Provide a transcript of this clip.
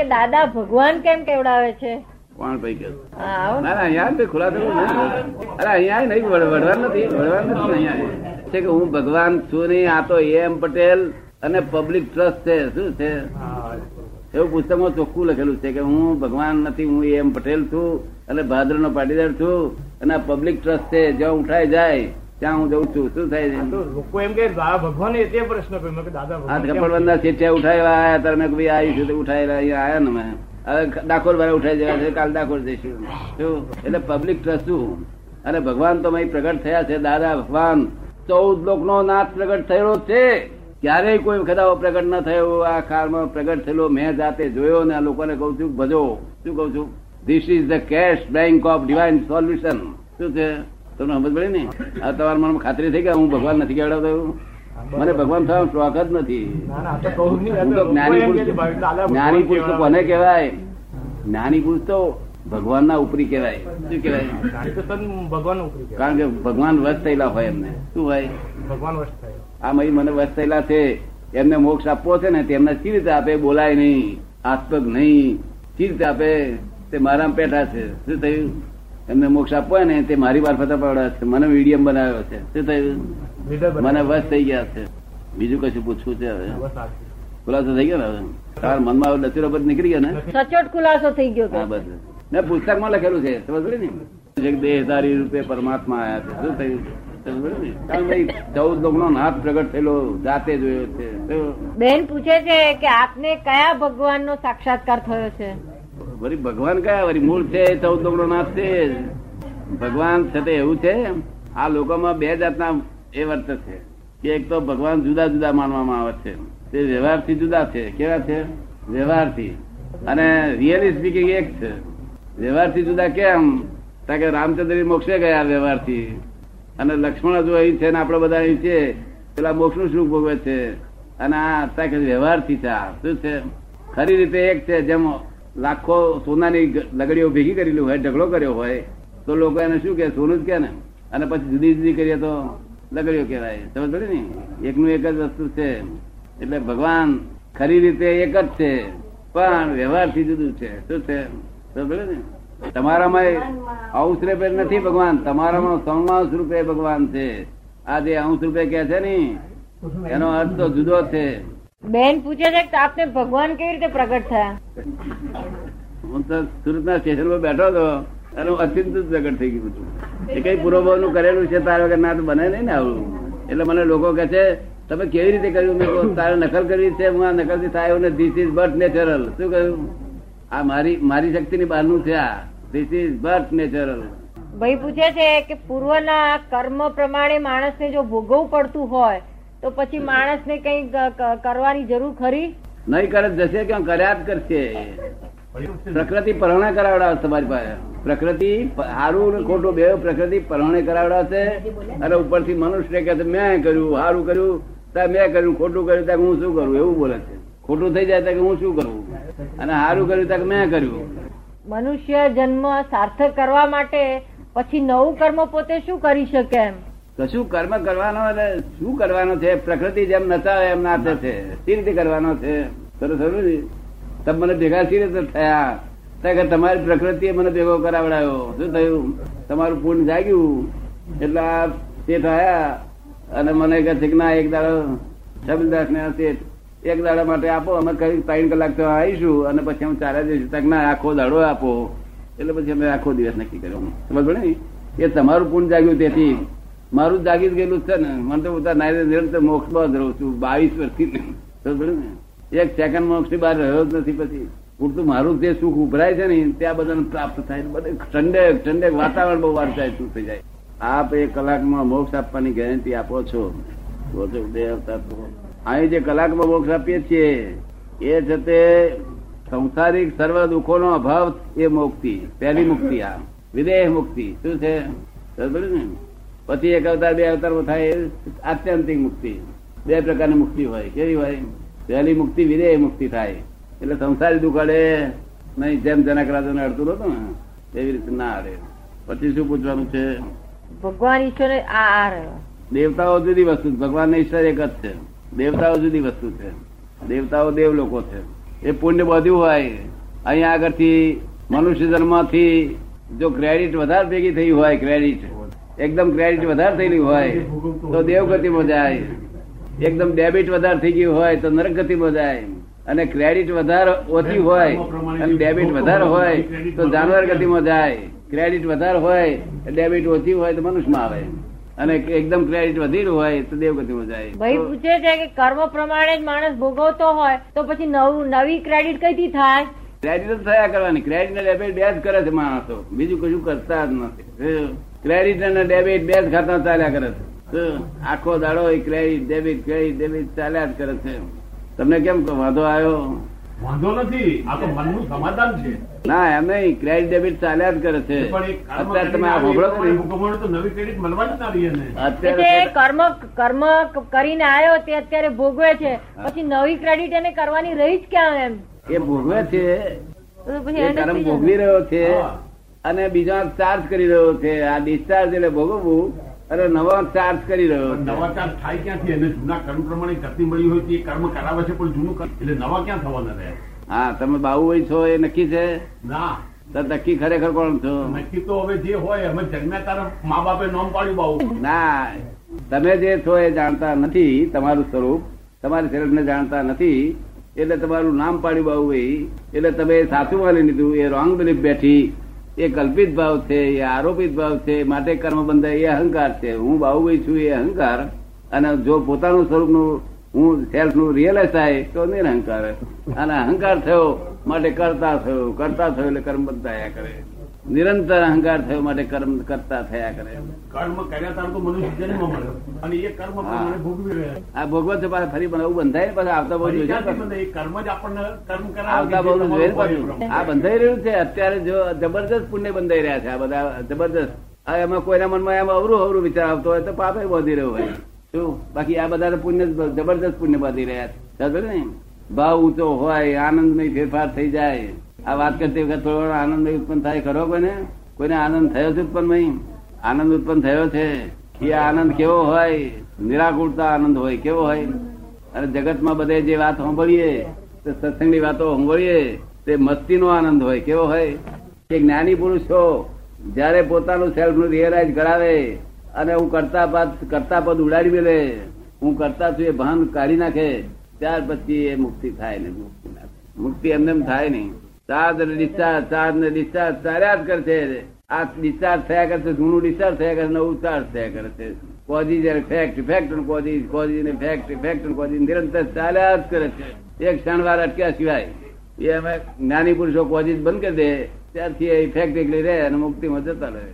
કે દાદા ભગવાન કેમ કેવડાવે છે? કોણ ભાઈ કે? હા, ના ના અહીંયા તો ખુલાસો અરે અહીંયા નહીં વળ- વળવાનું નથી વળવાનું નથી અહીંયા. છે કે હું ભગવાન છું નહીં આ તો એમ પટેલ અને પબ્લિક ટ્રસ્ટ છે. શું છે? એવું પુસ્તકમાં ચોખ્ખું લખેલું છે કે હું ભગવાન નથી હું એમ પટેલ છું અને ભાદર નો પાટીદાર છું અને આ પબ્લિક ટ્રસ્ટ છે. જ્યાં ઉઠાઈ જાય ત્યાં હું જઉં છું. શું થાય લોકો એમ કે ભગવાન એ તે પ્રશ્ન કર્યો. કે દાદા? કપડબંધના ચીઠિયા ઉઠાવ્યા આયા ત્યારે મેં કીધું આવી છું. તો ઉઠાયેલા અહીંયા આયા ને મેં. હવે ડાકોર વાળા ઉઠાઈ જવા છે કાલ ડાકોર જઈશું. શું? એટલે પબ્લિક ટ્રસ્ટ છું અને ભગવાન તો અહીં પ્રગટ થયા છે દાદા ભગવાન. ચૌદ લોક નો નાથ પ્રગટ થયેલો છે. ક્યારેય કોઈ વખત પ્રગટ ન થયો. આ કાળમાં પ્રગટ થયેલો મેં જાતે જોયો ને આ લોકોને કઉ છું ભજો. શું કઉ છું? This is the cash bank of divine solution શું છે? તમને સમજ પડે ને? આ તમારા મનમાં ખાતરી થઈ કે હું ભગવાન નથી એવું? મને ભગવાન થવાનો શોખ જ નથી. જ્ઞાની પુરુષ જ્ઞાની પુરુષ કોને કહેવાય? જ્ઞાની પુરુષ તો ભગવાન ના ઉપરી કહેવાય. શું ઉપરી કારણ કે ભગવાન વશ થયેલા હોય એમને. શું હોય? ભગવાન વશ થયેલા. આ મહી મને વશ થયેલા છે. એમને મોક્ષ આપવો છે ને તેમને સી રીતે આપે? બોલાય નહીં. આસ્પદ નહીં. સી રીતે આપે? તે મારા પેઠા છે. શું થયું? એમને મોક્ષ આપવો ને તે મારી મારફત અપાવડાવે છે. મને મીડિયમ બનાવ્યો છે. શું થયું? મને વશ થઈ ગયા છે. બીજું કશું પૂછવું છે હવે? ખુલાસો થઈ ગયો ને હવે? તાર મનમાં લચીરો બધ નીકળી ગયો ને? સચોટ ખુલાસો થઈ ગયો હા બસ. ને પુસ્તકમાં લખેલું છે સમજ ને? દેહધારી રૂપે પરમાત્મા આયા છે. શું થયું? કારણ ચૌદ લોકો નો નાથ પ્રગટ થયેલો જાતે જોયો છે. બેન પૂછે છે કે આપને કયા ભગવાન નો સાક્ષાત્કાર થયો છે? વળી ભગવાન કયા? વરી મૂળ છે ચૌદ લોક નો નાથ છે. ભગવાન છે એવું છે. આ લોકોમાં બે જાતના એ વર્ત છે. કે એક તો ભગવાન જુદા જુદા માનવામાં આવે છે. તે વ્યવહારથી જુદા છે. કેવા છે? વ્યવહારથી. અને રિયલી સ્પીકિંગ એક છે. વ્યવહારથી જુદા કેમ? કે રામચંદ્ર મોક્ષે ગયા વ્યવહારથી. અને લક્ષ્મણ હજુ અહીં છે ને આપણે બધા અહીં છે પેલા મોક્ષનું સુખ ભોગવે છે? અને આ વ્યવહારથી છે આ. શું છે? ખરી રીતે એક છે જેમ લાખો સોનાની લગડીઓ ભેગી કરેલી હોય, ઢગલો કર્યો હોય, તો લોકો એને શું કે સોનું જ કે ને? અને પછી જુદી જુદી કરીએ તો લગડીઓ કહેવાય. સમજ પડે ને? એકનું એક જ વસ્તુ છે. એટલે ભગવાન ખરી રીતે એક જ છે, પણ વ્યવહારથી જુદું છે. શું છે? સમજ પડે ને? તમારામાં અંશ રૂપે નથી ભગવાન. તમારામાં સમાંશ રૂપે ભગવાન છે. આ જે અંશ રૂપે કે છે ને? એનો અર્થ તો જુદો છે. બેન પૂછે છે કે આપને ભગવાન કેવી રીતે પ્રગટ થયા? હું તો સુરતના સ્ટેશન પર બેઠો હતો. અને હું અત્યંત પ્રગટ થઈ ગયું હતું. એ કઈ પૂર્વભાવનું કરેલું છે તારા વગર ના તો બને નહીં ને આવું. એટલે મને લોકો કહે છે તમે કેવી રીતે કર્યું? મેં તારે નકલ કરી છે. હું આ નકલથી થાય ને ધીસ ઇઝ બટ નેચરલ શું કહ્યું? આ મારી મારી શક્તિ ની બહારનું છે આ. ધીસ ઇઝ બટ નેચરલ ભાઈ પૂછે છે કે પૂર્વના કર્મ પ્રમાણે માણસને જો ભોગવવું પડતું હોય તો પછી માણસને કઈ ક- ક- કરવાની જરૂર ખરી? નહીં કરે જશે કે કર્યા જ કરશે. પ્રકૃતિ પરણે કરાવડાવશે તમારી પાસે. પ્રકૃતિ સારું ને ખોટું બે પ્રકૃતિ પરણે કરાવડાવશે. અને ઉપરથી મનુષ્ય કે મેં કર્યું સારું કર્યું. ત્યાં મેં કર્યું ખોટું કર્યું ત્યાં હું શું કરું? એવું બોલે છે. ખોટું થઈ જાય ત્યાં હું શું કરું? અને સારું કર્યું ત્યાં મેં કર્યું. મનુષ્ય જન્મ સાર્થક કરવા માટે પછી નવું કર્મ પોતે શું કરી શકે એમ? કશું કર્મ કરવાનો એટલે શું કરવાનો છે? પ્રકૃતિ જેમ નચાવે એમ નાચે છે. સી રીતે કરવાનો છે? સરસ ને? તમે મને ભેગા સી રીતે થયા? તો કે તમારી પ્રકૃતિએ મને ભેગો કરાવડાયો. શું થયું? તમારું પૂર્ણ જાગ્યું. એટલે આ તે થયા અને મને કહે છે ના, એક દાડો છબીલદાસ ને શેઠ એક દાડા માટે આપો, અમે કઈ ત્રણ કલાક તો આવીશું અને પછી અમે ચાર જઈશું તક ના, આખો દાડો આપો. એટલે પછી અમે આખો દિવસ નક્કી કર્યો. સમજ પડે ને? એ તમારું પૂર્ણ જાગ્યું તેથી. મારું જાગી ગયેલું છે ને, મને તો બધા નિરંતર મોક્ષમાં જ રહું છું, બાવીસ વર્ષથી ને. એક સેકન્ડ મોક્ષ બહાર રહ્યો જ નથી પછી. પૂરતું મારું જે સુખ ઉભરાય છે ને, ત્યાં બધાને પ્રાપ્ત થાય બધે ઠંડે ઠંડે વાતાવરણ બહુ વાર થાય શું થઈ જાય. આપ એક કલાકમાં મોક્ષ આપવાની ગેરંટી આપો છો? બે તો. અહીં જે કલાકમાં મોક્ષ આપીએ છીએ, એ છે તે સંસારિક સર્વ દુઃખોનો અભાવ, એ મુક્તિ, પહેલી મુક્તિ આ. વિદેહ મુક્તિ. શું છે? ને. પછી એક અવતાર બે અવતારમાં થાય આત્યંતિક મુક્તિ. બે પ્રકારની મુક્તિ હોય. કેવી હોય? પહેલી મુક્તિ વિધેય મુક્તિ થાય. એટલે સંસારી દુઃખ અડે નહીં. જેમ જનક રાજાને અડતું નતું ને એવી રીતે ના અડે. પછી શું પૂછવાનું છે? ભગવાન ઈશ્વરે આ આ દેવતાઓ જુદી વસ્તુ છે. ભગવાન ઈશ્વર એક જ છે. દેવતાઓ જુદી વસ્તુ છે. દેવતાઓ દેવ લોકો છે. એ પુણ્ય બધું હોય. અહીંયા આગળથી મનુષ્ય જન્મથી જો ક્રેડિટ વધારે ભેગી થઈ હોય ક્રેડિટ એકદમ ક્રેડિટ વધારે થયેલી હોય તો દેવગતિમાં જાય એકદમ ડેબિટ વધારે થઈ ગયું હોય તો નરક ગતિમાં જાય અને ક્રેડિટ વધારે ઓછી હોય અને ડેબિટ વધારે હોય તો જાનવર ગતિમાં જાય ક્રેડિટ વધારે હોય ડેબિટ ઓછી હોય તો મનુષ્યમાં આવે. અને એકદમ ક્રેડિટ વધી હોય તો દેવગતિમાં જાય ભાઈ પૂછે છે કે કર્મ પ્રમાણે જ માણસ ભોગવતો હોય તો પછી નવું નવી ક્રેડિટ કઈથી થાય? ક્રેડિટ થયા કરવાની. ક્રેડિટ ને ડેબિટ બે જ કરે છે માણસો. બીજું કશું કરતા જ નથી. ક્રેડિટ અને ડેબિટ બે જ ખાતા ચાલ્યા કરે છે. આખો દાડો ક્રેડિટ ડેબિટ ક્રેડિટ ડેબિટ ચાલ્યા જ કરે છે. તમને કેમ વાંધો આવ્યો? વાંધો નથી. આ તો મનનું સમાધાન છે. ના એમ નહીં. ક્રેડિટ ડેબિટ ચાલ્યા જ કરે છે. અત્યારે તમે આ કરીને ભોગવો તો નવી ક્રેડિટ મળવાની જ ના અત્યારે કર્મ કર્મ કરીને આવ્યો તે અત્યારે ભોગવે છે. પછી નવી ક્રેડિટ એને કરવાની રહી જ ક્યાં એમ? એ ભોગવે છે. કર્મ ભોગવી રહ્યો છે. અને બીજા ચાર્જ કરી રહ્યો છે. આ ડિસ્ચાર્જ એટલે ભોગવવું અને નવા ચાર્જ કરી રહ્યો નવા ચાર્જ થાય ક્યાંથી? એને જૂના કર્મ પ્રમાણે ગતિ મળી હોય તે કર્મ કરાવે છે પણ જૂનું એટલે નવા ક્યાં થવાના રહે? હા તમે બાહુભાઈ છો એ નક્કી છે? ના. તો નક્કી ખરેખર કોણ છો? નક્કી તો હવે જે હોય અમે જન્મ્યા તારા મા બાપે નામ પાડ્યું બાબુ ના તમે જે છો એ જાણતા નથી તમારું સ્વરૂપ. તમારી શરીરને જાણતા નથી. એટલે તમારું નામ પાડ્યું બાહુભાઈ એટલે તમે સાચું માની લીધું એ રોંગ બિલીફ બેઠી. એ કલ્પિત ભાવ છે, એ આરોપિત ભાવ છે માટે કર્મ બંધાય એ અહંકાર છે. હું બાહુભાઈ છું એ અહંકાર, અને જો પોતાનું સ્વરૂપનું હું સેલ્ફનું રિયલાઇઝ થાય, તો નિરહંકાર. અને અહંકાર થયો, માટે કરતા થયો. કરતા થયો એટલે કર્મ બંધાયા કરે. નિરંતર અહંકાર થયો માટે કર્મ કરતા થયા કરે કર્મ કર્યા તાર તો મનુષ્ય જન્મ મળ્યો. અને એ કર્મ ભોગવી રહ્યા આ ભગવત પાછા ફરી બનાવવું બંધાય ને પાછા આવતા બહુ ફરી જોઈશે ક્યાંથી પાછું. બંધાય? એ કર્મ જ આપણને કર્મ કરાવે આવતા બહુ જે તમારું જોઈને હોય એ પાછું આ બંધાઈ રહ્યું છે. અત્યારે જો જબરદસ્ત પુણ્ય બંધાઈ રહ્યા છે આ બધા જબરદસ્ત એમાં કોઈના મનમાં એમ અવરું અવરું વિચાર આવતો હોય તો પાપે વધી રહ્યો હોય. શું? બાકી આ બધા પુણ્ય જબરજસ્ત જબરદસ્ત પુણ્ય બાંધી રહ્યા છે. ને ભાવ ઊંચો હોય આનંદમય ફેરફાર થઈ જાય. આ વાત કરતી વખત થોડો આનંદ ઉત્પન્ન થાય, ખરો કોઈને? કોઈને આનંદ થયો છે ઉત્પન્ન આનંદ ઉત્પન્ન થયો છે? એ આનંદ કેવો હોય? નિરાકુરતા આનંદ હોય, કેવો હોય? અને જગતમાં બધે જે વાત સાંભળીએ તે સત્સંગની વાતો સાંભળીએ તે મસ્તીનો આનંદ હોય, કેવો હોય? કે જ્ઞાની પુરુષ છો જયારે પોતાનું સેલ્ફનું રિયલાઇઝ કરાવે અને હું કરતા પદ કરતા પદ ઉડાડી મેલે, હું કરતા છું એ ભાન કાઢી નાખે, ત્યાર પછી એ મુક્તિ થાય ને મુક્તિ મુક્તિ એમને એમ થાય નહીં. ચાર્જ ને ડિસ્ચાર્જ ચાર્જ ને ડિસ્ચાર્જ ચાલ્યા જ કરશે આ ડિસ્ચાર્જ થયા કરશે જૂનું ડિસ્ચાર્જ થયા કરશે નવું ચાર્જ થયા કરે છે જયારે ફેક્ટ ફેક્ટ અને કોઝિસ કોઝિસ અને ફેક્ટ ફેક્ટ અને નિરંતર ચાલ્યા જ કરે છે. એક ક્ષણ વાર અટક્યા સિવાય એ અમે જ્ઞાની પુરુષો કોઝિસ બંધ કરી દે. ત્યારથી એ ફેક્ટ એકલી રહે અને મુક્તિમાં જતા રહે.